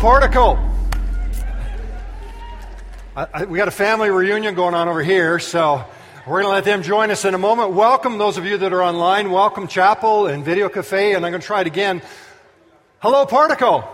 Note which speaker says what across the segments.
Speaker 1: Portico. I, I, we got a family reunion going on over here, so we're going to let them join us in a moment. Welcome those of you that are online. Welcome Chapel and Video Cafe, and I'm going to try it again. Hello, Portico.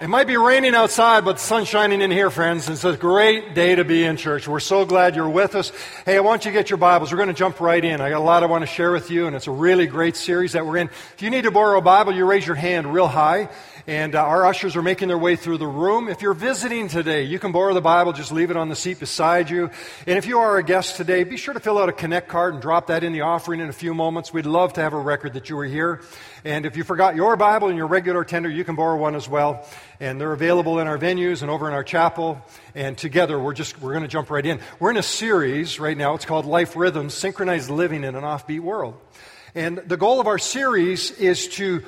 Speaker 1: It might be raining outside, but the sun's shining in here, friends. It's a great day to be in church. We're so glad you're with us. Hey, I want you to get your Bibles. We're going to jump right in. I got a lot I want to share with you, and it's a really great series that we're in. If you need to borrow a Bible, you raise your hand real high, and uh, our ushers are making their way through the room. If you're visiting today, you can borrow the Bible. Just leave it on the seat beside you. And if you are a guest today, be sure to fill out a Connect card and drop that in the offering in a few moments. We'd love to have a record that you were here. And if you forgot your Bible and your regular tender, you can borrow one as well. And they're available in our venues and over in our chapel. And together, we're just, we're going to jump right in. We're in a series right now. It's called Life Rhythms, Synchronized Living in an Offbeat World. And the goal of our series is to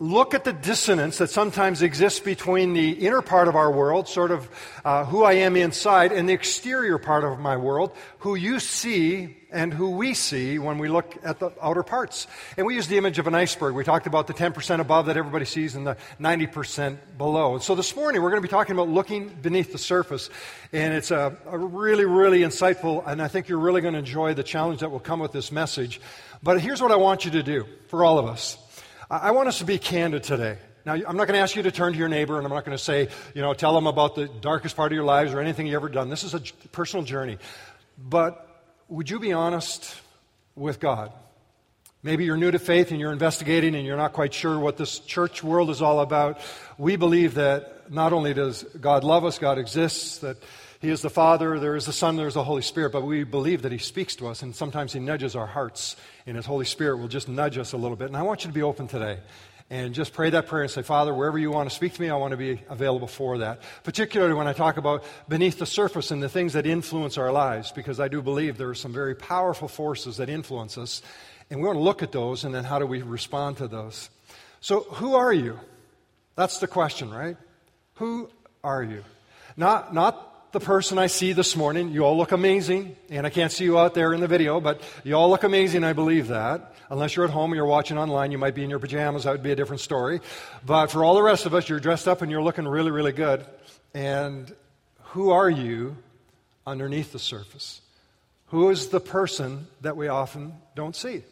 Speaker 1: look at the dissonance that sometimes exists between the inner part of our world, sort of uh, who I am inside, and the exterior part of my world, who you see and who we see when we look at the outer parts. And we use the image of an iceberg. We talked about the 10% above that everybody sees and the 90% below. So this morning we're going to be talking about looking beneath the surface. And it's a, a really, really insightful, and I think you're really going to enjoy the challenge that will come with this message. But here's what I want you to do for all of us. I want us to be candid today. Now, I'm not going to ask you to turn to your neighbor and I'm not going to say, you know, tell them about the darkest part of your lives or anything you've ever done. This is a personal journey. But would you be honest with God? Maybe you're new to faith and you're investigating and you're not quite sure what this church world is all about. We believe that not only does God love us, God exists, that He is the Father, there is the Son, there is the Holy Spirit, but we believe that He speaks to us and sometimes He nudges our hearts and His Holy Spirit will just nudge us a little bit. And I want you to be open today and just pray that prayer and say, Father, wherever you want to speak to me, I want to be available for that. Particularly when I talk about beneath the surface and the things that influence our lives, because I do believe there are some very powerful forces that influence us. And we want to look at those and then how do we respond to those. So, who are you? That's the question, right? Who are you? Not, not the person I see this morning. You all look amazing, and I can't see you out there in the video, but you all look amazing, I believe that. Unless you're at home and you're watching online, you might be in your pajamas, that would be a different story. But for all the rest of us, you're dressed up and you're looking really, really good. And who are you underneath the surface? Who is the person that we often don't see?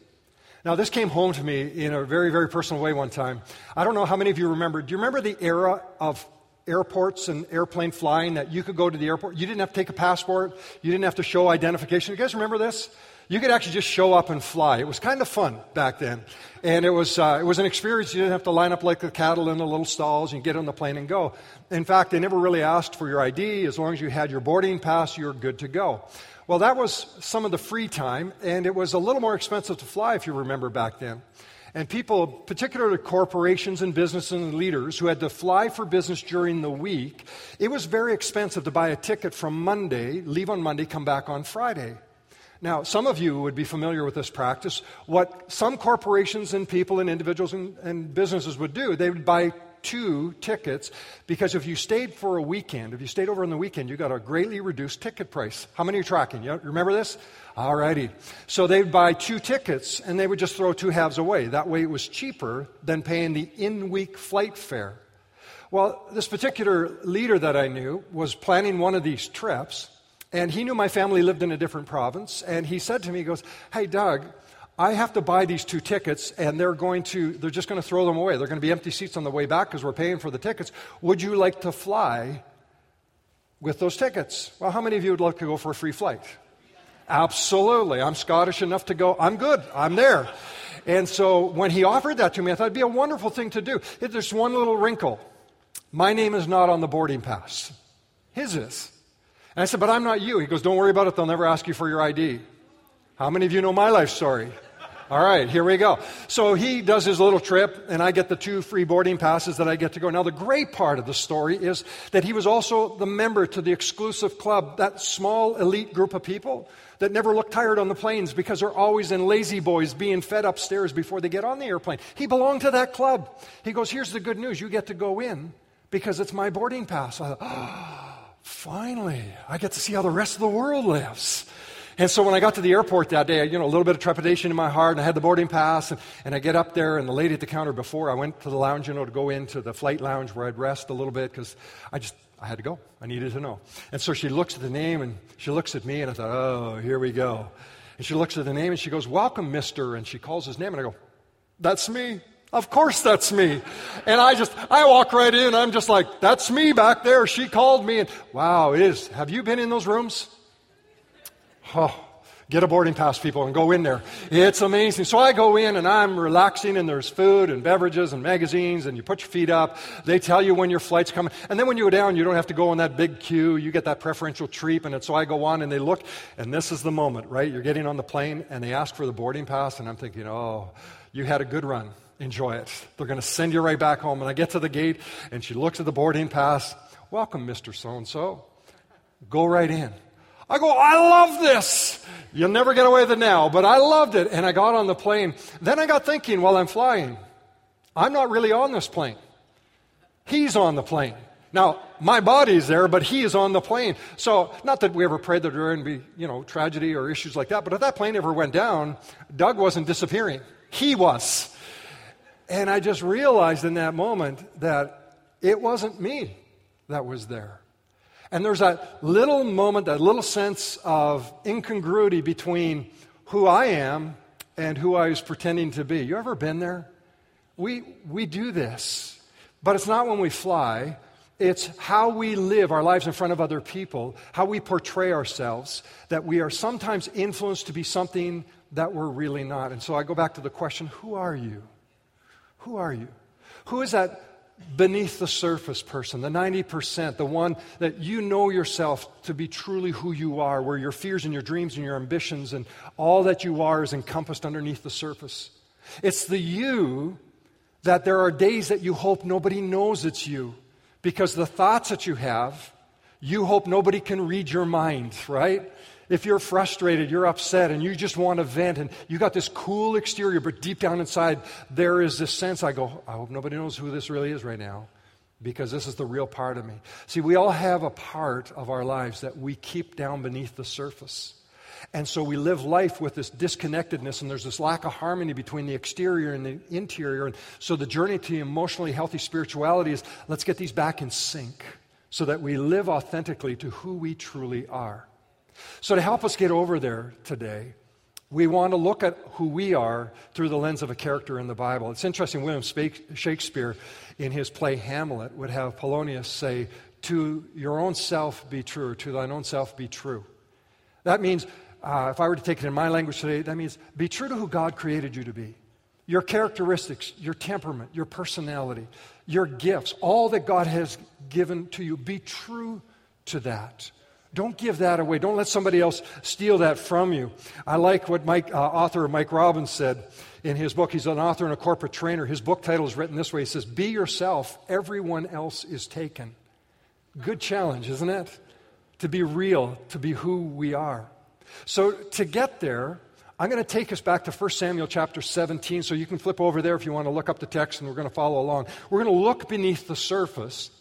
Speaker 1: Now, this came home to me in a very, very personal way one time. I don't know how many of you remember. Do you remember the era of airports and airplane flying that you could go to the airport. You didn't have to take a passport. You didn't have to show identification. You guys remember this? You could actually just show up and fly. It was kind of fun back then. And it was, uh, it was an experience. You didn't have to line up like the cattle in the little stalls and get on the plane and go. In fact, they never really asked for your ID. As long as you had your boarding pass, you were good to go. Well, that was some of the free time, and it was a little more expensive to fly if you remember back then. And people, particularly corporations and business and leaders who had to fly for business during the week, it was very expensive to buy a ticket from Monday, leave on Monday, come back on Friday. Now, some of you would be familiar with this practice. What some corporations and people and individuals and, and businesses would do, they would buy two tickets because if you stayed for a weekend, if you stayed over on the weekend, you got a greatly reduced ticket price. How many are tracking? You remember this? Alrighty. So they'd buy two tickets and they would just throw two halves away. That way it was cheaper than paying the in week flight fare. Well, this particular leader that I knew was planning one of these trips and he knew my family lived in a different province and he said to me, he goes, Hey, Doug, I have to buy these two tickets and they're going to, they're just going to throw them away. They're going to be empty seats on the way back because we're paying for the tickets. Would you like to fly with those tickets? Well, how many of you would like to go for a free flight? Absolutely. I'm Scottish enough to go, I'm good, I'm there. And so when he offered that to me, I thought it'd be a wonderful thing to do. There's one little wrinkle. My name is not on the boarding pass, his is. And I said, But I'm not you. He goes, Don't worry about it, they'll never ask you for your ID. How many of you know my life story? All right, here we go. So he does his little trip, and I get the two free boarding passes that I get to go. Now, the great part of the story is that he was also the member to the exclusive club, that small elite group of people that never look tired on the planes because they're always in La-Z-Boys being fed upstairs before they get on the airplane. He belonged to that club. He goes, Here's the good news you get to go in because it's my boarding pass. I thought, oh, finally, I get to see how the rest of the world lives. And so when I got to the airport that day, you know, a little bit of trepidation in my heart, and I had the boarding pass, and, and I get up there, and the lady at the counter before, I went to the lounge, you know, to go into the flight lounge where I'd rest a little bit, because I just, I had to go. I needed to know. And so she looks at the name, and she looks at me, and I thought, oh, here we go. And she looks at the name, and she goes, welcome, mister, and she calls his name, and I go, that's me. Of course that's me. And I just, I walk right in. I'm just like, that's me back there. She called me and wow, it is. Have you been in those rooms? Oh, get a boarding pass, people, and go in there. It's amazing. So I go in and I'm relaxing, and there's food and beverages and magazines, and you put your feet up. They tell you when your flight's coming. And then when you go down, you don't have to go in that big queue. You get that preferential treatment. And so I go on and they look, and this is the moment, right? You're getting on the plane, and they ask for the boarding pass, and I'm thinking, oh, you had a good run enjoy it. They're going to send you right back home. And I get to the gate, and she looks at the boarding pass. Welcome, Mr. So and so. Go right in. I go, I love this. You'll never get away with it now, but I loved it. And I got on the plane. Then I got thinking while I'm flying, I'm not really on this plane. He's on the plane. Now, my body's there, but he is on the plane. So, not that we ever prayed that there would be, you know, tragedy or issues like that, but if that plane ever went down, Doug wasn't disappearing. He was. And I just realized in that moment that it wasn't me that was there. And there's that little moment, that little sense of incongruity between who I am and who I was pretending to be. You ever been there? We, we do this, but it's not when we fly. It's how we live our lives in front of other people, how we portray ourselves, that we are sometimes influenced to be something that we're really not. And so I go back to the question who are you? Who are you? Who is that beneath the surface person, the 90%, the one that you know yourself to be truly who you are, where your fears and your dreams and your ambitions and all that you are is encompassed underneath the surface? It's the you that there are days that you hope nobody knows it's you because the thoughts that you have, you hope nobody can read your mind, right? If you're frustrated, you're upset, and you just want to vent, and you got this cool exterior, but deep down inside, there is this sense I go, I hope nobody knows who this really is right now, because this is the real part of me. See, we all have a part of our lives that we keep down beneath the surface. And so we live life with this disconnectedness, and there's this lack of harmony between the exterior and the interior. And so the journey to emotionally healthy spirituality is let's get these back in sync so that we live authentically to who we truly are. So, to help us get over there today, we want to look at who we are through the lens of a character in the Bible. It's interesting, William Shakespeare, in his play Hamlet, would have Polonius say, To your own self be true, to thine own self be true. That means, uh, if I were to take it in my language today, that means be true to who God created you to be. Your characteristics, your temperament, your personality, your gifts, all that God has given to you, be true to that. Don't give that away. Don't let somebody else steal that from you. I like what Mike, uh, author Mike Robbins said in his book. He's an author and a corporate trainer. His book title is written this way He says, Be yourself, everyone else is taken. Good challenge, isn't it? To be real, to be who we are. So to get there, I'm going to take us back to 1 Samuel chapter 17, so you can flip over there if you want to look up the text and we're going to follow along. We're going to look beneath the surface,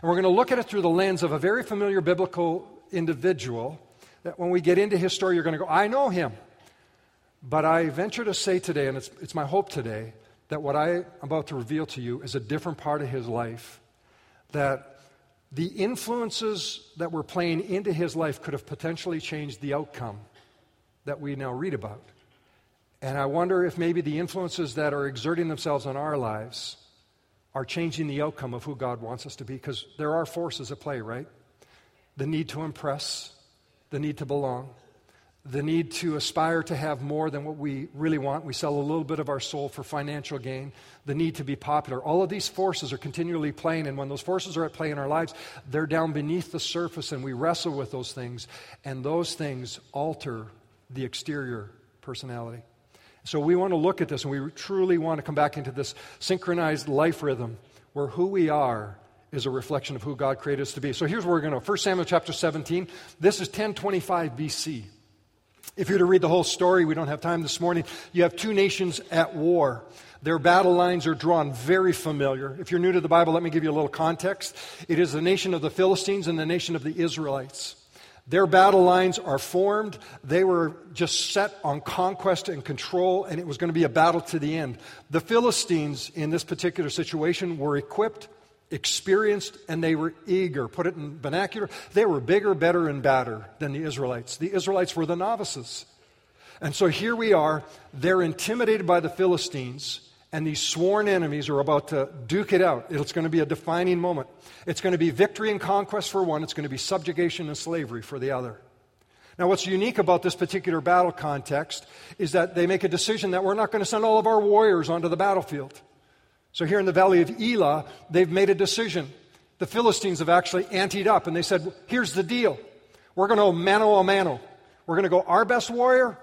Speaker 1: and we're going to look at it through the lens of a very familiar biblical individual that when we get into his story, you're going to go, I know him. But I venture to say today, and it's, it's my hope today, that what I'm about to reveal to you is a different part of his life. That the influences that were playing into his life could have potentially changed the outcome that we now read about. And I wonder if maybe the influences that are exerting themselves on our lives are changing the outcome of who God wants us to be, because there are forces at play, right? The need to impress, the need to belong, the need to aspire to have more than what we really want. We sell a little bit of our soul for financial gain, the need to be popular. All of these forces are continually playing, and when those forces are at play in our lives, they're down beneath the surface, and we wrestle with those things, and those things alter the exterior personality. So we want to look at this, and we truly want to come back into this synchronized life rhythm where who we are is a reflection of who God created us to be. So here's where we're going to go. 1 Samuel chapter 17. This is 1025 BC. If you're to read the whole story, we don't have time this morning. You have two nations at war. Their battle lines are drawn very familiar. If you're new to the Bible, let me give you a little context. It is the nation of the Philistines and the nation of the Israelites. Their battle lines are formed. They were just set on conquest and control, and it was going to be a battle to the end. The Philistines, in this particular situation, were equipped, experienced, and they were eager. Put it in vernacular, they were bigger, better, and badder than the Israelites. The Israelites were the novices. And so here we are. They're intimidated by the Philistines, and these sworn enemies are about to duke it out. It's going to be a defining moment. It's going to be victory and conquest for one, it's going to be subjugation and slavery for the other. Now, what's unique about this particular battle context is that they make a decision that we're not going to send all of our warriors onto the battlefield. So, here in the valley of Elah, they've made a decision. The Philistines have actually anteed up and they said, Here's the deal. We're going to go mano a mano. We're going to go our best warrior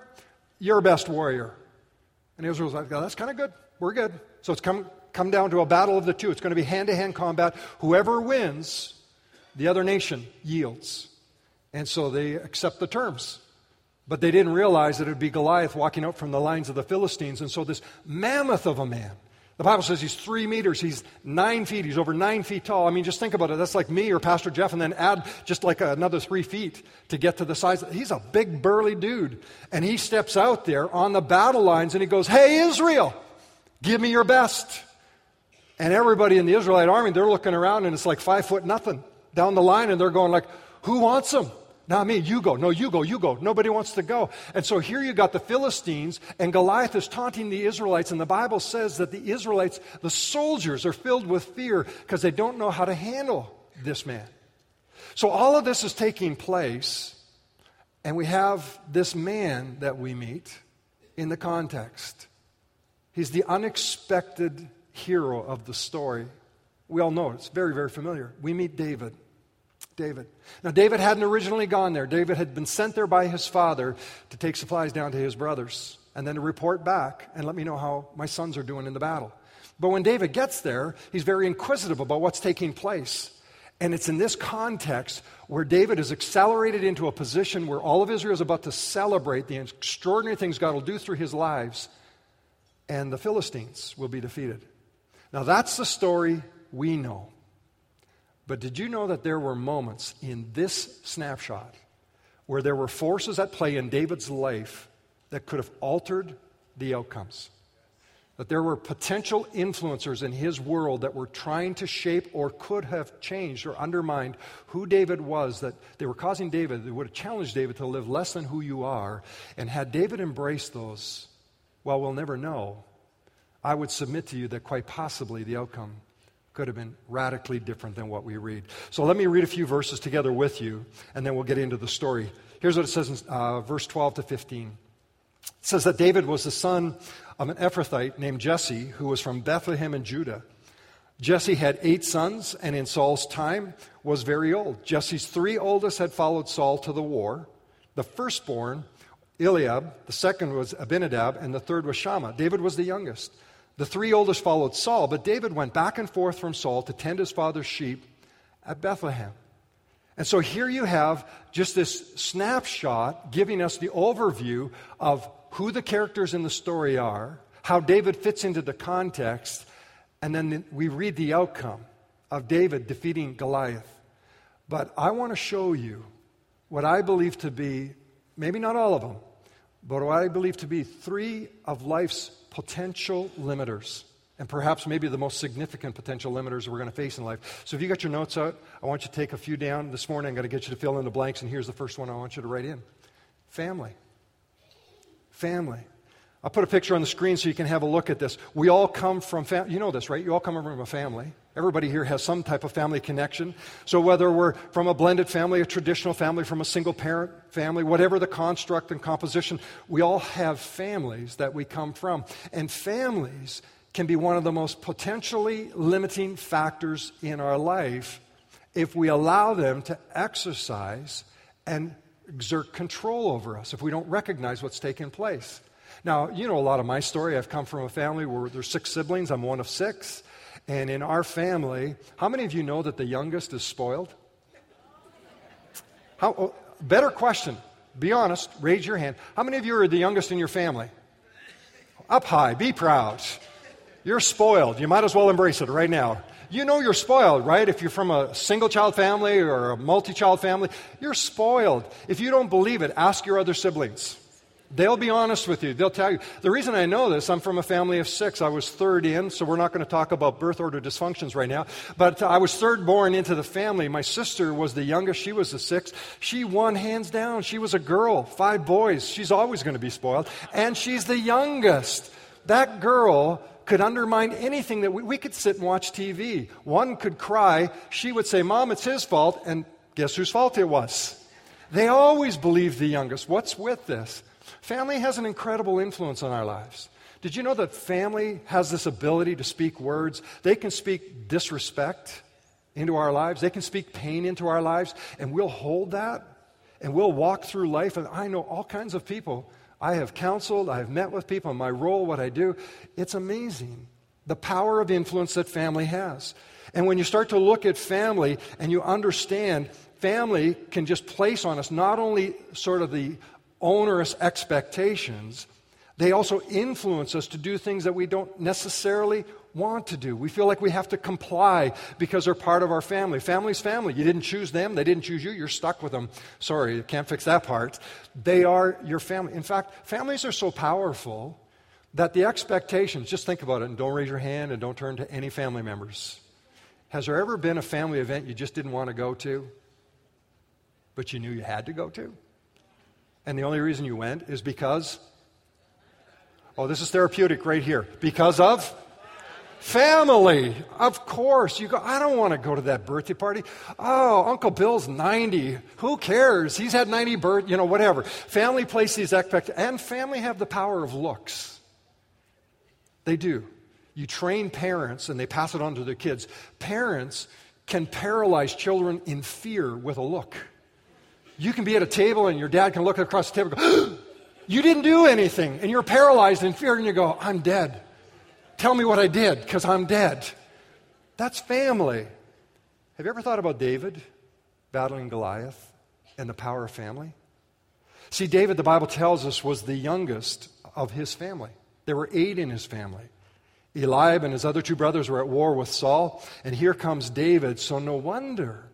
Speaker 1: your best warrior. And Israel's like, oh, that's kind of good. We're good. So it's come, come down to a battle of the two. It's going to be hand to hand combat. Whoever wins, the other nation yields. And so they accept the terms. But they didn't realize that it would be Goliath walking out from the lines of the Philistines. And so this mammoth of a man the Bible says he's three meters, he's nine feet, he's over nine feet tall. I mean, just think about it. That's like me or Pastor Jeff, and then add just like another three feet to get to the size. He's a big, burly dude. And he steps out there on the battle lines and he goes, Hey, Israel, give me your best. And everybody in the Israelite army, they're looking around and it's like five foot nothing down the line, and they're going like, Who wants him? Not me, you go. No, you go, you go. Nobody wants to go. And so here you got the Philistines, and Goliath is taunting the Israelites, and the Bible says that the Israelites, the soldiers, are filled with fear because they don't know how to handle this man. So all of this is taking place, and we have this man that we meet in the context. He's the unexpected hero of the story. We all know it, it's very, very familiar. We meet David. David. Now, David hadn't originally gone there. David had been sent there by his father to take supplies down to his brothers and then to report back and let me know how my sons are doing in the battle. But when David gets there, he's very inquisitive about what's taking place. And it's in this context where David is accelerated into a position where all of Israel is about to celebrate the extraordinary things God will do through his lives, and the Philistines will be defeated. Now, that's the story we know. But did you know that there were moments in this snapshot where there were forces at play in David's life that could have altered the outcomes? That there were potential influencers in his world that were trying to shape or could have changed or undermined who David was, that they were causing David, they would have challenged David to live less than who you are. And had David embraced those, well, we'll never know. I would submit to you that quite possibly the outcome could have been radically different than what we read. So let me read a few verses together with you, and then we'll get into the story. Here's what it says in uh, verse 12 to 15. It says that David was the son of an Ephrathite named Jesse, who was from Bethlehem in Judah. Jesse had eight sons, and in Saul's time was very old. Jesse's three oldest had followed Saul to the war. The firstborn, Eliab, the second was Abinadab, and the third was Shammah. David was the youngest. The three oldest followed Saul, but David went back and forth from Saul to tend his father's sheep at Bethlehem. And so here you have just this snapshot giving us the overview of who the characters in the story are, how David fits into the context, and then we read the outcome of David defeating Goliath. But I want to show you what I believe to be, maybe not all of them, but what I believe to be three of life's potential limiters, and perhaps maybe the most significant potential limiters we're going to face in life. So if you got your notes out, I want you to take a few down this morning. I'm going to get you to fill in the blanks, and here's the first one I want you to write in family. Family. I'll put a picture on the screen so you can have a look at this. We all come from, fam- you know this, right? You all come from a family. Everybody here has some type of family connection. So whether we're from a blended family, a traditional family, from a single parent family, whatever the construct and composition, we all have families that we come from. And families can be one of the most potentially limiting factors in our life if we allow them to exercise and exert control over us, if we don't recognize what's taking place. Now, you know a lot of my story. I've come from a family where there's six siblings. I'm one of six. And in our family, how many of you know that the youngest is spoiled? How, oh, better question. Be honest. Raise your hand. How many of you are the youngest in your family? Up high. Be proud. You're spoiled. You might as well embrace it right now. You know you're spoiled, right? If you're from a single child family or a multi child family, you're spoiled. If you don't believe it, ask your other siblings. They'll be honest with you. They'll tell you. The reason I know this, I'm from a family of six. I was third in, so we're not going to talk about birth order dysfunctions right now. But I was third born into the family. My sister was the youngest. She was the sixth. She won hands down. She was a girl, five boys. She's always going to be spoiled. And she's the youngest. That girl could undermine anything that we, we could sit and watch TV. One could cry. She would say, Mom, it's his fault. And guess whose fault it was? They always believe the youngest. What's with this? Family has an incredible influence on our lives. Did you know that family has this ability to speak words? They can speak disrespect into our lives, they can speak pain into our lives, and we'll hold that and we'll walk through life. And I know all kinds of people. I have counseled, I have met with people in my role, what I do. It's amazing the power of influence that family has. And when you start to look at family and you understand family can just place on us not only sort of the onerous expectations, they also influence us to do things that we don't necessarily want to do. We feel like we have to comply because they're part of our family. Family's family. You didn't choose them, they didn't choose you, you're stuck with them. Sorry, you can't fix that part. They are your family. In fact, families are so powerful that the expectations, just think about it and don't raise your hand and don't turn to any family members. Has there ever been a family event you just didn't want to go to, but you knew you had to go to? And the only reason you went is because, oh, this is therapeutic right here. Because of family. Of course. You go, I don't want to go to that birthday party. Oh, Uncle Bill's 90. Who cares? He's had 90 birth, you know, whatever. Family place these expectations. And family have the power of looks. They do. You train parents and they pass it on to their kids. Parents can paralyze children in fear with a look. You can be at a table and your dad can look across the table and go, You didn't do anything. And you're paralyzed in fear and you go, I'm dead. Tell me what I did because I'm dead. That's family. Have you ever thought about David battling Goliath and the power of family? See, David, the Bible tells us, was the youngest of his family. There were eight in his family. Eliab and his other two brothers were at war with Saul, and here comes David, so no wonder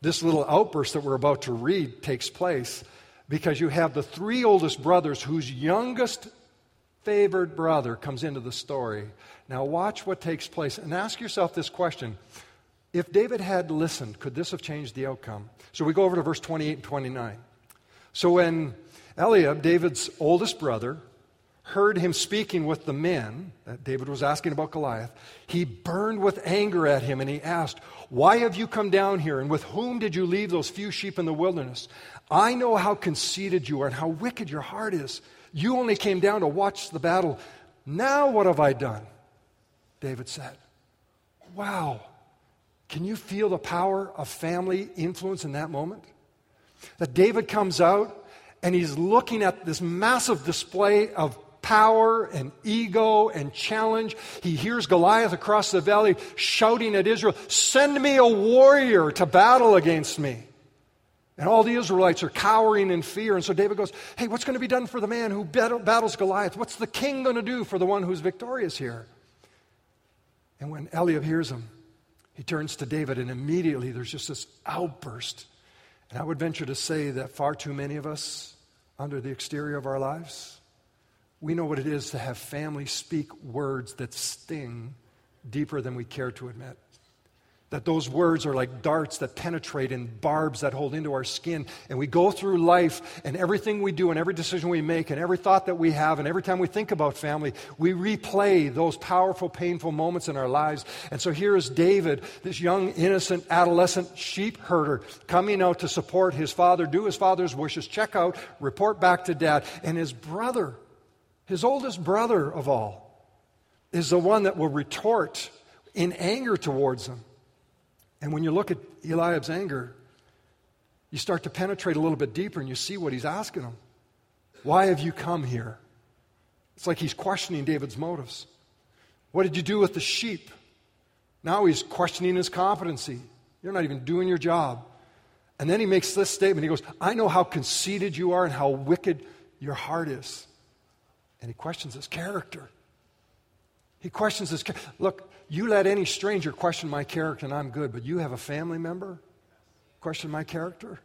Speaker 1: this little outburst that we're about to read takes place because you have the three oldest brothers whose youngest favored brother comes into the story. Now, watch what takes place and ask yourself this question. If David had listened, could this have changed the outcome? So we go over to verse 28 and 29. So when Eliab, David's oldest brother, heard him speaking with the men that David was asking about Goliath, he burned with anger at him and he asked, Why have you come down here? And with whom did you leave those few sheep in the wilderness? I know how conceited you are and how wicked your heart is. You only came down to watch the battle. Now what have I done? David said, Wow. Can you feel the power of family influence in that moment? That David comes out and he's looking at this massive display of power and ego and challenge. He hears Goliath across the valley shouting at Israel, Send me a warrior to battle against me. And all the Israelites are cowering in fear. And so David goes, Hey, what's going to be done for the man who battles Goliath? What's the king going to do for the one who's victorious here? And when Eliab hears him, he turns to David, and immediately there's just this outburst. And I would venture to say that far too many of us, under the exterior of our lives, we know what it is to have family speak words that sting deeper than we care to admit. That those words are like darts that penetrate and barbs that hold into our skin. And we go through life, and everything we do, and every decision we make, and every thought that we have, and every time we think about family, we replay those powerful, painful moments in our lives. And so here is David, this young, innocent, adolescent sheep herder, coming out to support his father, do his father's wishes, check out, report back to dad. And his brother his oldest brother of all is the one that will retort in anger towards him. And when you look at Eliab's anger, you start to penetrate a little bit deeper and you see what he's asking him. Why have you come here? It's like he's questioning David's motives. What did you do with the sheep? Now he's questioning his competency. You're not even doing your job. And then he makes this statement. He goes, I know how conceited you are and how wicked your heart is and he questions his character. He questions his character. Look, you let any stranger question my character and I'm good, but you have a family member question my character?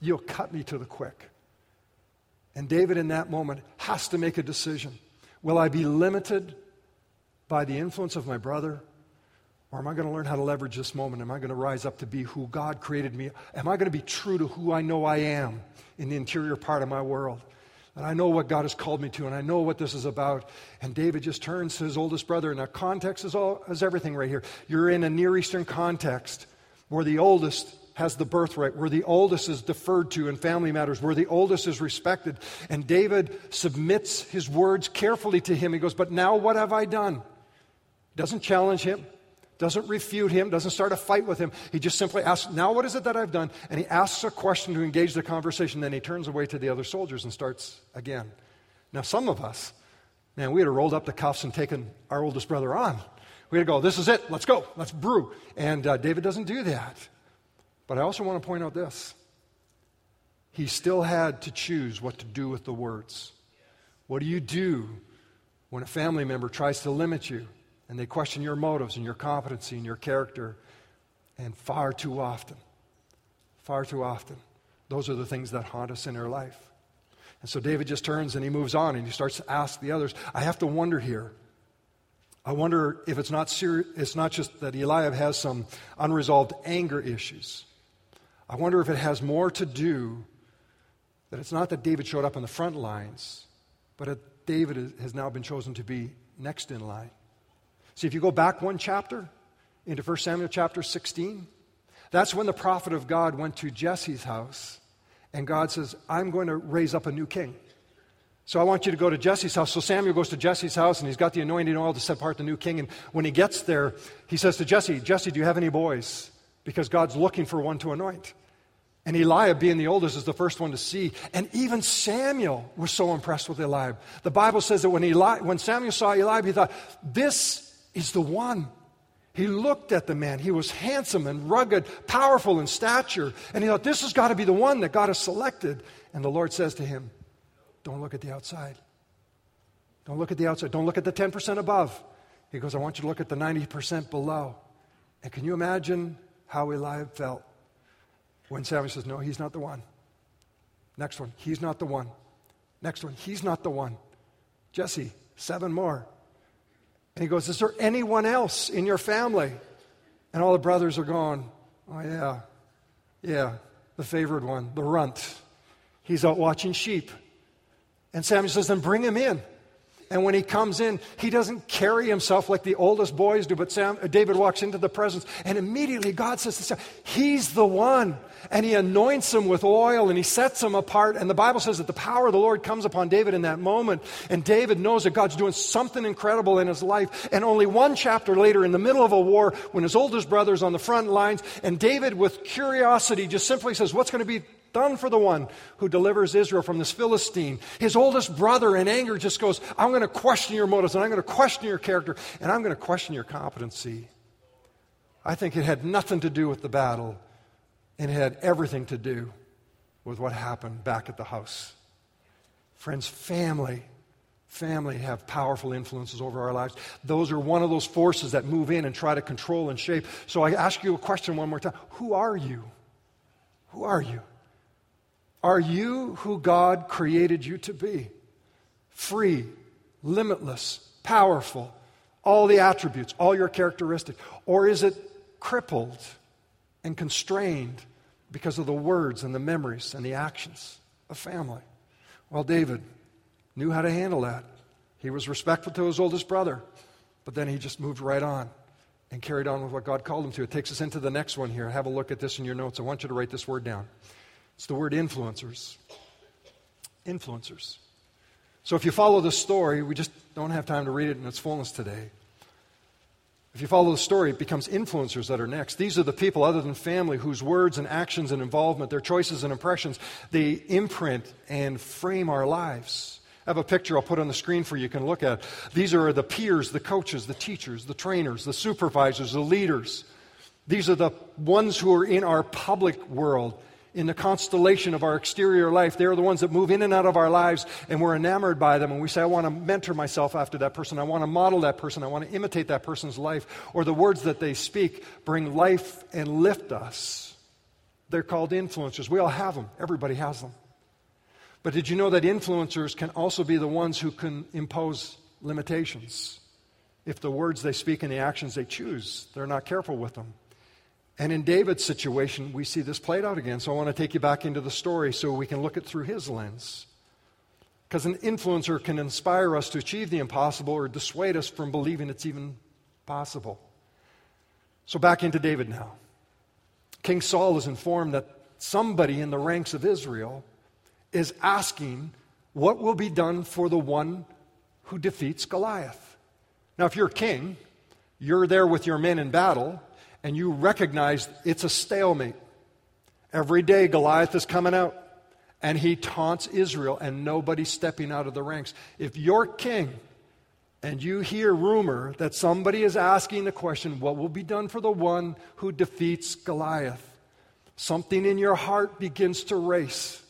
Speaker 1: You'll cut me to the quick. And David, in that moment, has to make a decision. Will I be limited by the influence of my brother? Or am I going to learn how to leverage this moment? Am I going to rise up to be who God created me? Am I going to be true to who I know I am in the interior part of my world? And I know what God has called me to, and I know what this is about. And David just turns to his oldest brother, that context is, all, is everything right here. You're in a Near Eastern context where the oldest has the birthright, where the oldest is deferred to in family matters, where the oldest is respected. And David submits his words carefully to him. He goes, But now what have I done? Doesn't challenge him, doesn't refute him, doesn't start a fight with him. He just simply asks, Now what is it that I've done? And he asks a question to engage the conversation. Then he turns away to the other soldiers and starts again. Now, some of us, man, we had rolled up the cuffs and taken our oldest brother on. We had to go, This is it, let's go, let's brew. And uh, David doesn't do that. But I also want to point out this he still had to choose what to do with the words. What do you do when a family member tries to limit you and they question your motives and your competency and your character? And far too often, far too often, those are the things that haunt us in our life. And so David just turns and he moves on and he starts to ask the others. I have to wonder here. I wonder if it's not, it's not just that Eliab has some unresolved anger issues. I wonder if it has more to do that it's not that David showed up on the front lines, but that David has now been chosen to be next in line. See, if you go back one chapter into 1 Samuel chapter 16, that's when the prophet of God went to Jesse's house, and God says, I'm going to raise up a new king. So I want you to go to Jesse's house. So Samuel goes to Jesse's house, and he's got the anointing oil to set apart the new king. And when he gets there, he says to Jesse, Jesse, do you have any boys? because God's looking for one to anoint. And Eliab, being the oldest, is the first one to see. And even Samuel was so impressed with Eliab. The Bible says that when, Eli, when Samuel saw Eliab, he thought, This is the one. He looked at the man. He was handsome and rugged, powerful in stature. And he thought, This has got to be the one that God has selected. And the Lord says to him, Don't look at the outside. Don't look at the outside. Don't look at the 10% above. He goes, I want you to look at the 90% below. And can you imagine how Eliab felt when Samuel says, No, he's not the one. Next one, he's not the one. Next one, he's not the one. Jesse, seven more. And he goes, Is there anyone else in your family? And all the brothers are gone. Oh, yeah. Yeah, the favored one, the runt. He's out watching sheep. And Samuel says, Then bring him in. And when he comes in, he doesn't carry himself like the oldest boys do. But Sam, uh, David walks into the presence, and immediately God says to Sam, He's the one. And he anoints him with oil and he sets him apart. And the Bible says that the power of the Lord comes upon David in that moment. And David knows that God's doing something incredible in his life. And only one chapter later, in the middle of a war, when his oldest brother's on the front lines, and David, with curiosity, just simply says, What's going to be done for the one who delivers Israel from this Philistine. His oldest brother, in anger, just goes, I'm going to question your motives and I'm going to question your character and I'm going to question your competency. I think it had nothing to do with the battle, and it had everything to do with what happened back at the house. Friends, family family have powerful influences over our lives. Those are one of those forces that move in and try to control and shape. So I ask you a question one more time Who are you? Who are you? Are you who God created you to be? Free, limitless, powerful, all the attributes, all your characteristics? Or is it crippled and constrained because of the words and the memories and the actions of family? Well, David knew how to handle that. He was respectful to his oldest brother, but then he just moved right on and carried on with what God called him to. It takes us into the next one here. Have a look at this in your notes. I want you to write this word down. It's the word influencers. Influencers. So if you follow the story, we just don't have time to read it in its fullness today. If you follow the story, it becomes influencers that are next. These are the people, other than family, whose words and actions and involvement, their choices and impressions, they imprint and frame our lives. I have a picture I'll put on the screen for you, you can look at. These are the peers, the coaches, the teachers, the trainers, the supervisors, the leaders. These are the ones who are in our public world in the constellation of our exterior life. They're the ones that move in and out of our lives, and we're enamored by them. And we say, I want to mentor myself after that person. I want to model that person. I want to imitate that person's life. Or the words that they speak bring life and lift us. They're called influencers. We all have them, everybody has them. But did you know that influencers can also be the ones who can impose limitations? If the words they speak and the actions they choose, they're not careful with them. And in David's situation, we see this played out again. So I want to take you back into the story so we can look at through his lens. Because an influencer can inspire us to achieve the impossible or dissuade us from believing it's even possible. So back into David now. King Saul is informed that somebody in the ranks of Israel is asking what will be done for the one who defeats Goliath. Now, if you're king, you're there with your men in battle, and you recognize it's a stalemate. Every day, Goliath is coming out, and he taunts Israel, and nobody's stepping out of the ranks. If you're king, and you hear rumor that somebody is asking the question, What will be done for the one who defeats Goliath? Something in your heart begins to race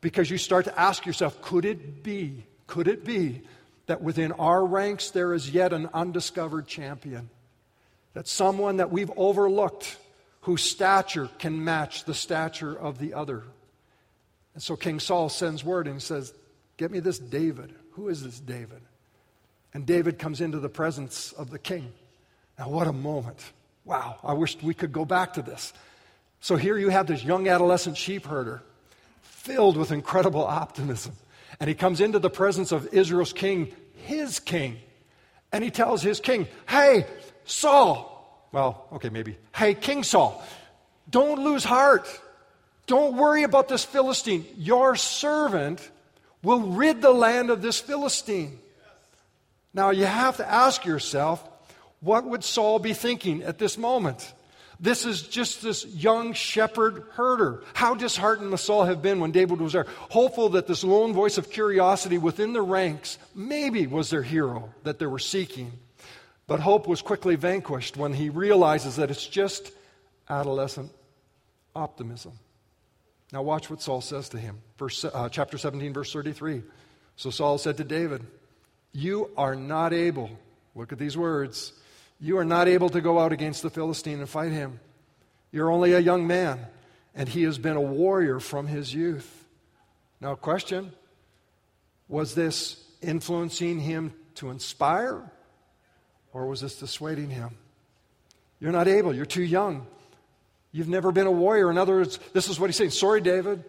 Speaker 1: because you start to ask yourself, Could it be, could it be that within our ranks there is yet an undiscovered champion? That someone that we've overlooked whose stature can match the stature of the other. And so King Saul sends word and says, Get me this David. Who is this David? And David comes into the presence of the king. Now, what a moment. Wow, I wish we could go back to this. So here you have this young adolescent sheep herder filled with incredible optimism. And he comes into the presence of Israel's king, his king. And he tells his king, Hey, Saul. Well, okay, maybe. Hey, King Saul, don't lose heart. Don't worry about this Philistine. Your servant will rid the land of this Philistine. Now, you have to ask yourself, what would Saul be thinking at this moment? This is just this young shepherd herder. How disheartened must Saul have been when David was there, hopeful that this lone voice of curiosity within the ranks maybe was their hero that they were seeking. But hope was quickly vanquished when he realizes that it's just adolescent optimism. Now, watch what Saul says to him. Verse, uh, chapter 17, verse 33. So Saul said to David, You are not able, look at these words, you are not able to go out against the Philistine and fight him. You're only a young man, and he has been a warrior from his youth. Now, question Was this influencing him to inspire, or was this dissuading him? You're not able, you're too young. You've never been a warrior. In other words, this is what he's saying Sorry, David,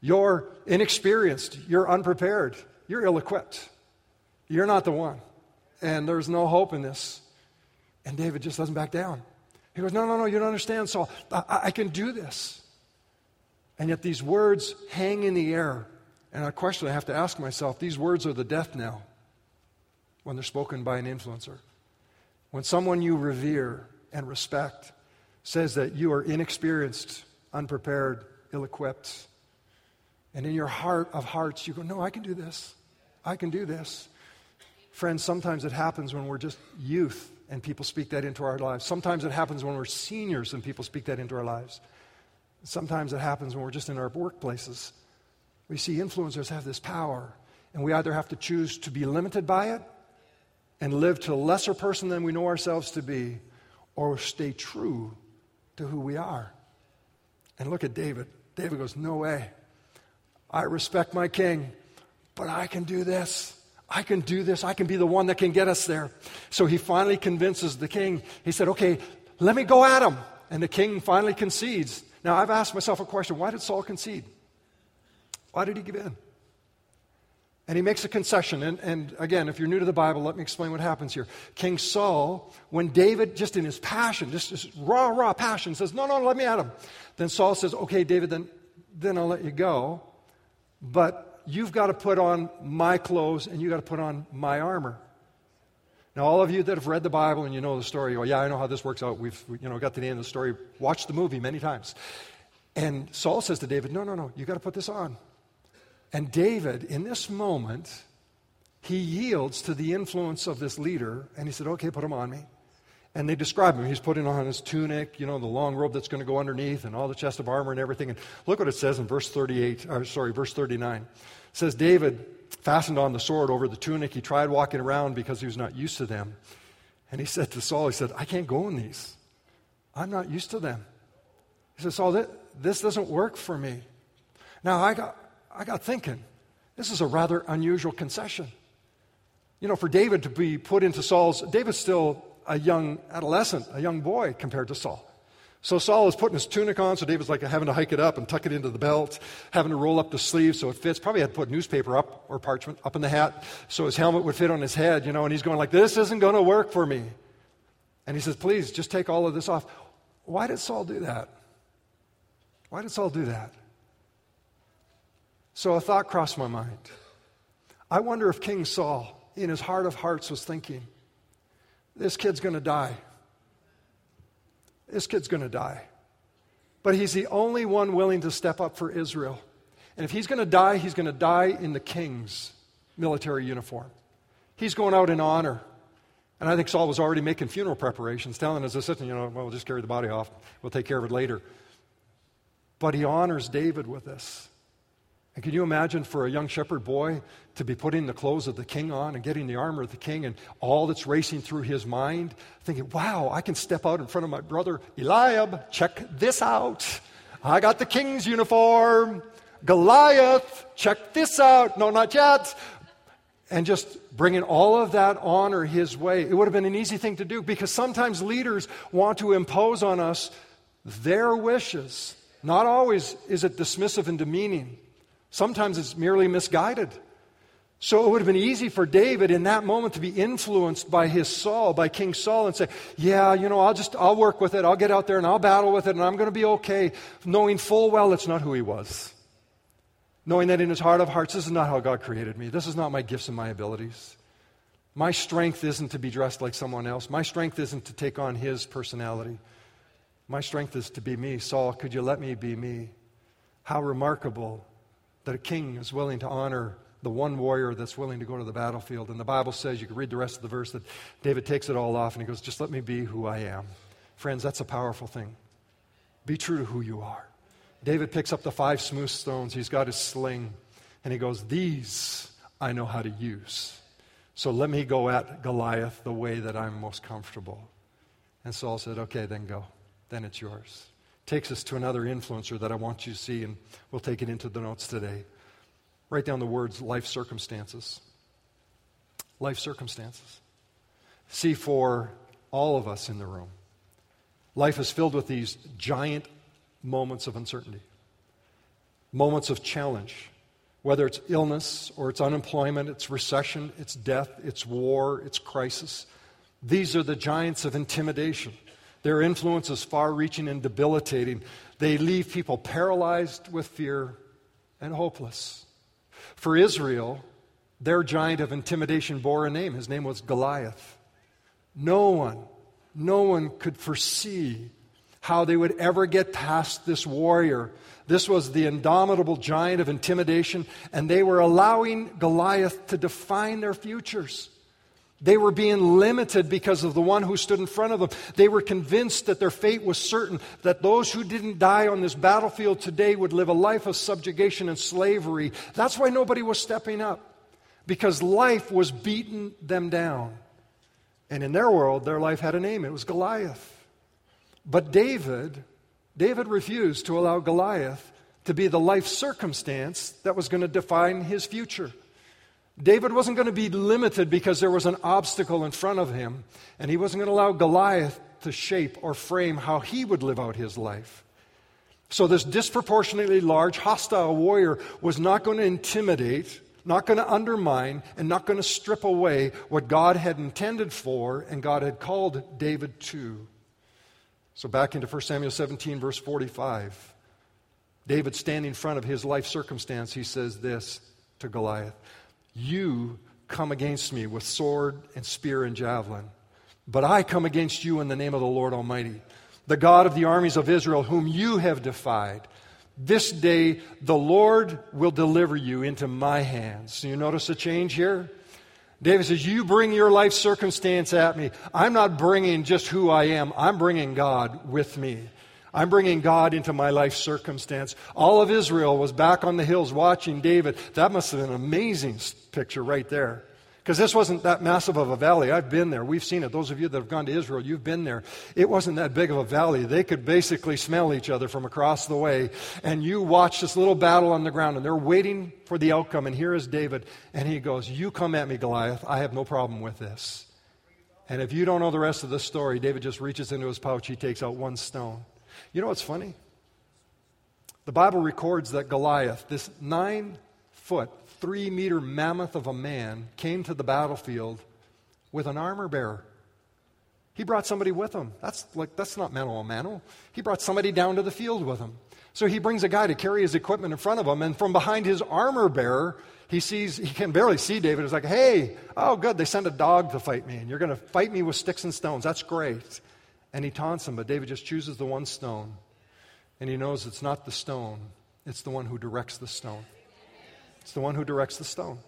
Speaker 1: you're inexperienced, you're unprepared, you're ill equipped. You're not the one. And there's no hope in this. And David just doesn't back down. He goes, No, no, no, you don't understand, Saul. I, I can do this. And yet these words hang in the air. And a question I have to ask myself these words are the death knell when they're spoken by an influencer. When someone you revere and respect says that you are inexperienced, unprepared, ill equipped, and in your heart of hearts you go, No, I can do this. I can do this. Friends, sometimes it happens when we're just youth and people speak that into our lives. Sometimes it happens when we're seniors and people speak that into our lives. Sometimes it happens when we're just in our workplaces. We see influencers have this power, and we either have to choose to be limited by it and live to a lesser person than we know ourselves to be, or stay true to who we are. And look at David. David goes, No way. I respect my king, but I can do this. I can do this. I can be the one that can get us there. So he finally convinces the king. He said, Okay, let me go at him. And the king finally concedes. Now, I've asked myself a question why did Saul concede? Why did he give in? And he makes a concession. And, and, again, if you're new to the Bible, let me explain what happens here. King Saul, when David, just in his passion, just, just raw, raw passion, says, No, no, let me at him. Then Saul says, Okay, David, then, then I'll let you go. But you've got to put on my clothes and you've got to put on my armor. Now, all of you that have read the Bible and you know the story, oh, yeah, I know how this works out. We've you know, got to the end of the story, watched the movie many times. And Saul says to David, No, no, no, you've got to put this on. And David, in this moment, he yields to the influence of this leader and he said, Okay, put him on me. And they describe him. He's putting on his tunic, you know, the long robe that's going to go underneath, and all the chest of armor and everything. And look what it says in verse 38, or sorry, verse 39. It says, David fastened on the sword over the tunic. He tried walking around because he was not used to them. And he said to Saul, he said, I can't go in these. I'm not used to them. He said, Saul, this doesn't work for me. Now, I got, I got thinking, this is a rather unusual concession. You know, for David to be put into Saul's, David's still a young adolescent, a young boy compared to Saul. So Saul is putting his tunic on, so David's like having to hike it up and tuck it into the belt, having to roll up the sleeves so it fits. Probably had to put newspaper up or parchment up in the hat so his helmet would fit on his head, you know, and he's going like, this isn't going to work for me. And he says, please, just take all of this off. Why did Saul do that? Why did Saul do that? So a thought crossed my mind. I wonder if King Saul, in his heart of hearts, was thinking, this kid's going to die. This kid's going to die. But he's the only one willing to step up for Israel. And if he's going to die, he's going to die in the king's military uniform. He's going out in honor. And I think Saul was already making funeral preparations, telling his assistant, you know, well, we'll just carry the body off. We'll take care of it later. But he honors David with this. And can you imagine for a young shepherd boy to be putting the clothes of the king on and getting the armor of the king and all that's racing through his mind, thinking, wow, I can step out in front of my brother Eliab, check this out. I got the king's uniform. Goliath, check this out. No, not yet. And just bringing all of that honor his way. It would have been an easy thing to do because sometimes leaders want to impose on us their wishes. Not always is it dismissive and demeaning. Sometimes it's merely misguided. So it would have been easy for David in that moment to be influenced by his Saul, by King Saul, and say, Yeah, you know, I'll just, I'll work with it. I'll get out there and I'll battle with it and I'm going to be okay, knowing full well that's not who he was. Knowing that in his heart of hearts, this is not how God created me. This is not my gifts and my abilities. My strength isn't to be dressed like someone else. My strength isn't to take on his personality. My strength is to be me. Saul, could you let me be me? How remarkable that a king is willing to honor the one warrior that's willing to go to the battlefield. And the Bible says, you can read the rest of the verse, that David takes it all off and he goes, Just let me be who I am. Friends, that's a powerful thing. Be true to who you are. David picks up the five smooth stones, he's got his sling, and he goes, These I know how to use. So let me go at Goliath the way that I'm most comfortable. And Saul said, Okay, then go. Then it's yours takes us to another influencer that I want you to see, and we'll take it into the notes today. Write down the words life circumstances. Life circumstances. See, for all of us in the room, life is filled with these giant moments of uncertainty, moments of challenge, whether it's illness or it's unemployment, it's recession, it's death, it's war, it's crisis. These are the giants of intimidation. Their influence is far reaching and debilitating. They leave people paralyzed with fear and hopeless. For Israel, their giant of intimidation bore a name. His name was Goliath. No one, no one could foresee how they would ever get past this warrior. This was the indomitable giant of intimidation, and they were allowing Goliath to define their futures. They were being limited because of the one who stood in front of them. They were convinced that their fate was certain, that those who didn't die on this battlefield today would live a life of subjugation and slavery. That's why nobody was stepping up, because life was beating them down. And in their world, their life had a name it was Goliath. But David, David refused to allow Goliath to be the life circumstance that was going to define his future. David wasn't going to be limited because there was an obstacle in front of him, and he wasn't going to allow Goliath to shape or frame how he would live out his life. So, this disproportionately large, hostile warrior was not going to intimidate, not going to undermine, and not going to strip away what God had intended for and God had called David to. So, back into 1 Samuel 17, verse 45. David standing in front of his life circumstance, he says this to Goliath you come against me with sword and spear and javelin, but I come against you in the name of the Lord Almighty, the God of the armies of Israel, whom you have defied. This day the Lord will deliver you into my hands. So you notice a change here? David says, You bring your life circumstance at me. I'm not bringing just who I am, I'm bringing God with me. I'm bringing God into my life circumstance. All of Israel was back on the hills watching David. That must have been an amazing picture right there. Because this wasn't that massive of a valley. I've been there. We've seen it. Those of you that have gone to Israel, you've been there. It wasn't that big of a valley. They could basically smell each other from across the way. And you watch this little battle on the ground, and they're waiting for the outcome. And here is David, and he goes, You come at me, Goliath. I have no problem with this. And if you don't know the rest of the story, David just reaches into his pouch. He takes out one stone. You know what's funny? The Bible records that Goliath, this nine foot, three meter mammoth of a man came to the battlefield with an armor bearer. He brought somebody with him. That's like that's not mano a mano. He brought somebody down to the field with him. So he brings a guy to carry his equipment in front of him, and from behind his armor bearer, he sees he can barely see David. He's like, "Hey, oh good, they sent a dog to fight me, and you're going to fight me with sticks and stones. That's great." And he taunts him, but David just chooses the one stone, and he knows it's not the stone; it's the one who directs the stone. It's the one who directs the stone.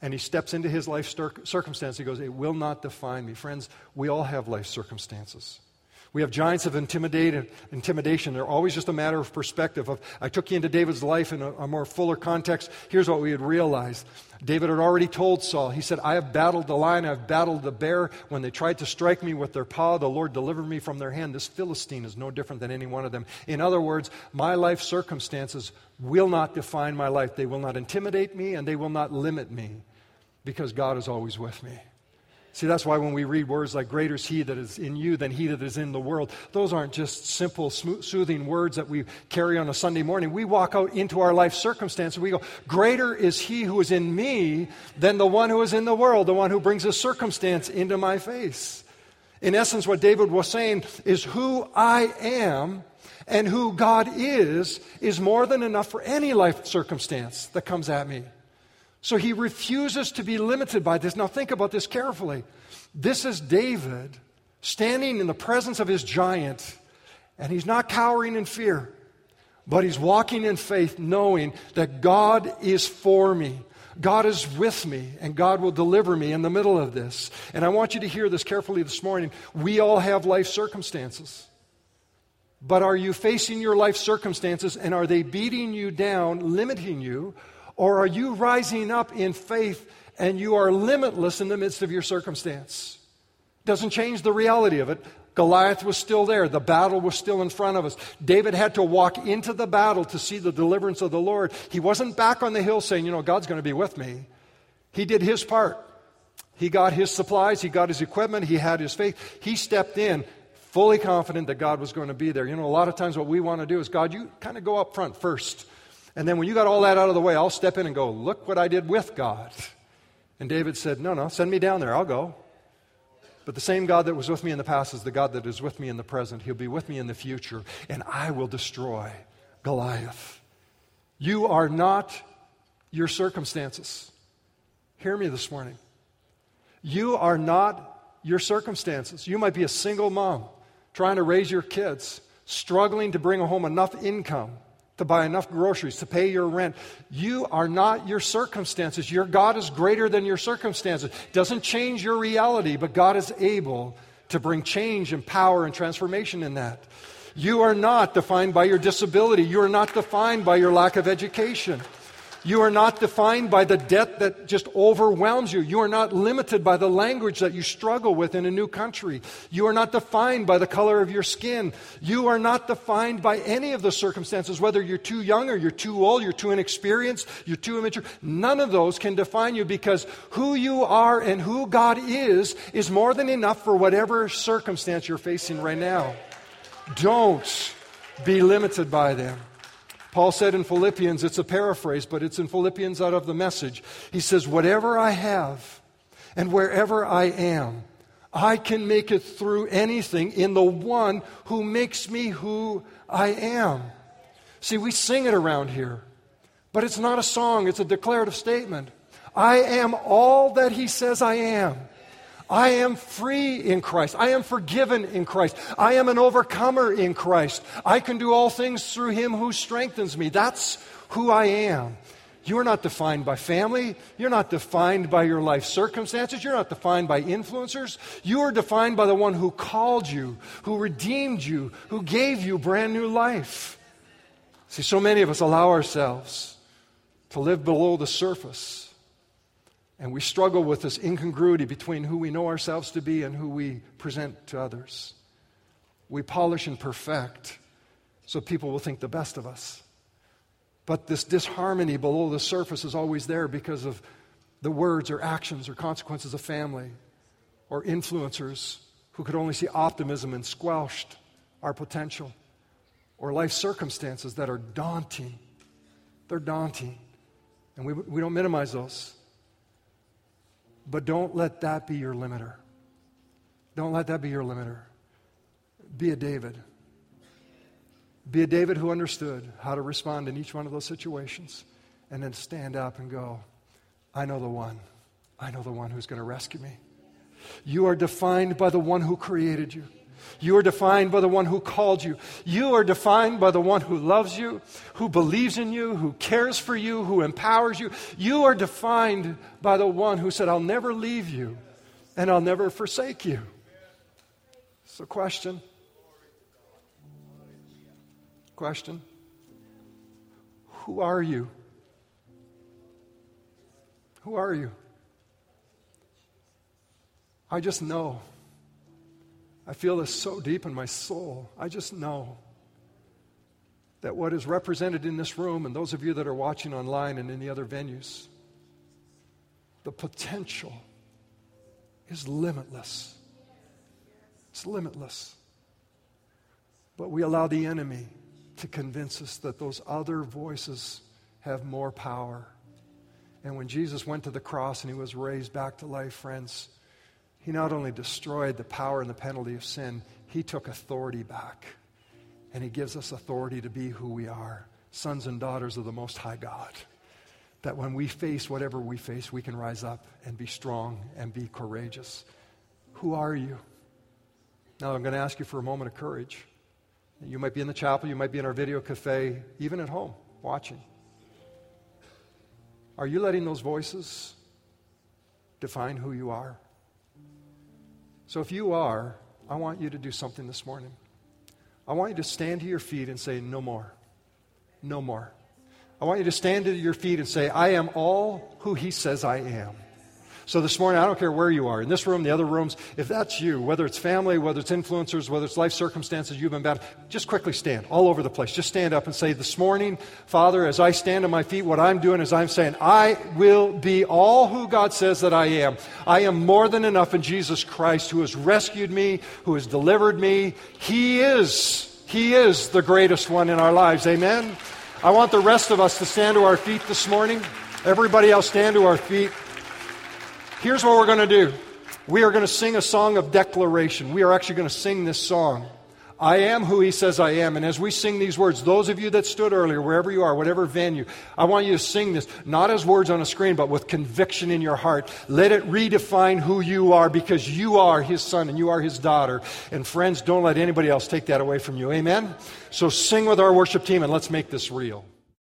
Speaker 1: And he steps into his life circumstance. He goes, It will not define me. Friends, we all have life circumstances. We have giants of intimidation. They're always just a matter of perspective. Of, I took you into David's life in a, a more fuller context. Here's what we had realized. David had already told Saul, he said, I have battled the lion, I've battled the bear. When they tried to strike me with their paw, the Lord delivered me from their hand. This Philistine is no different than any one of them. In other words, my life circumstances will not define my life. They will not intimidate me and they will not limit me because God is always with me. See, that's why when we read words like, Greater is He that is in you than He that is in the world, those aren't just simple, soothing words that we carry on a Sunday morning. We walk out into our life circumstance and we go, Greater is He who is in me than the one who is in the world, the one who brings a circumstance into my face. In essence, what David was saying is, Who I am and who God is, is more than enough for any life circumstance that comes at me. So he refuses to be limited by this. Now, think about this carefully. This is David standing in the presence of his giant, and he's not cowering in fear, but he's walking in faith, knowing that God is for me. God is with me, and God will deliver me in the middle of this. And I want you to hear this carefully this morning. We all have life circumstances. But are you facing your life circumstances and are they beating you down, limiting you, or are you rising up in faith and you are limitless in the midst of your circumstance? Doesn't change the reality of it. Goliath was still there. The battle was still in front of us. David had to walk into the battle to see the deliverance of the Lord. He wasn't back on the hill saying, you know, God's going to be with me. He did his part. He got his supplies, he got his equipment, he had his faith. He stepped in fully confident that God was going to be there. You know, a lot of times what we want to do is, God, you kind of go up front first. And then when you got all that out of the way, I'll step in and go, Look what I did with God. And David said, No, no, send me down there. I'll go. But the same God that was with me in the past is the God that is with me in the present. He'll be with me in the future, and I will destroy Goliath. You are not your circumstances. Hear me this morning. You are not your circumstances. You might be a single mom trying to raise your kids, struggling to bring home enough income to buy enough groceries, to pay your rent. You are not your circumstances. Your God is greater than your circumstances. Doesn't change your reality, but God is able to bring change and power and transformation in that. You are not defined by your disability. You are not defined by your lack of education. You are not defined by the debt that just overwhelms you. You are not limited by the language that you struggle with in a new country. You are not defined by the color of your skin. You are not defined by any of the circumstances, whether you're too young or you're too old, you're too inexperienced, you're too immature. None of those can define you because who you are and who God is is more than enough for whatever circumstance you're facing right now. Don't be limited by them. Paul said in Philippians, it's a paraphrase, but it's in Philippians out of the message. He says, Whatever I have and wherever I am, I can make it through anything in the one who makes me who I am. See, we sing it around here, but it's not a song, it's a declarative statement. I am all that he says I am. I am free in Christ. I am forgiven in Christ. I am an overcomer in Christ. I can do all things through him who strengthens me. That's who I am. You are not defined by family. You're not defined by your life circumstances. You're not defined by influencers. You are defined by the one who called you, who redeemed you, who gave you brand new life. See, so many of us allow ourselves to live below the surface. And we struggle with this incongruity between who we know ourselves to be and who we present to others. We polish and perfect so people will think the best of us. But this disharmony below the surface is always there because of the words or actions or consequences of family or influencers who could only see optimism and squelched our potential or life circumstances that are daunting. They're daunting. And we, we don't minimize those. But don't let that be your limiter. Don't let that be your limiter. Be a David. Be a David who understood how to respond in each one of those situations and then stand up and go, I know the one. I know the one who's going to rescue me. You are defined by the one who created you. You are defined by the one who called you. You are defined by the one who loves you, who believes in you, who cares for you, who empowers you. You are defined by the one who said, I'll never leave you and I'll never forsake you. So, question. Question. Who are you? Who are you? I just know. I feel this so deep in my soul. I just know that what is represented in this room and those of you that are watching online and in the other venues, the potential is limitless. It's limitless. But we allow the enemy to convince us that those other voices have more power. And when Jesus went to the cross and he was raised back to life, friends, he not only destroyed the power and the penalty of sin, he took authority back. And he gives us authority to be who we are sons and daughters of the Most High God. That when we face whatever we face, we can rise up and be strong and be courageous. Who are you? Now, I'm going to ask you for a moment of courage. You might be in the chapel, you might be in our video cafe, even at home, watching. Are you letting those voices define who you are? So if you are, I want you to do something this morning. I want you to stand to your feet and say, No more. No more. I want you to stand to your feet and say, I am all who He says I am. So this morning, I don't care where you are, in this room, the other rooms, if that's you, whether it's family, whether it's influencers, whether it's life circumstances you've been bad, just quickly stand all over the place. Just stand up and say, This morning, Father, as I stand on my feet, what I'm doing is I'm saying, I will be all who God says that I am. I am more than enough in Jesus Christ who has rescued me, who has delivered me. He is, He is the greatest one in our lives. Amen. I want the rest of us to stand to our feet this morning. Everybody else stand to our feet. Here's what we're going to do we are going to sing a song of declaration. We are actually going to sing this song. I am who he says I am. And as we sing these words, those of you that stood earlier, wherever you are, whatever venue, I want you to sing this, not as words on a screen, but with conviction in your heart. Let it redefine who you are because you are his son and you are his daughter. And friends, don't let anybody else take that away from you. Amen? So sing with our worship team and let's make this real.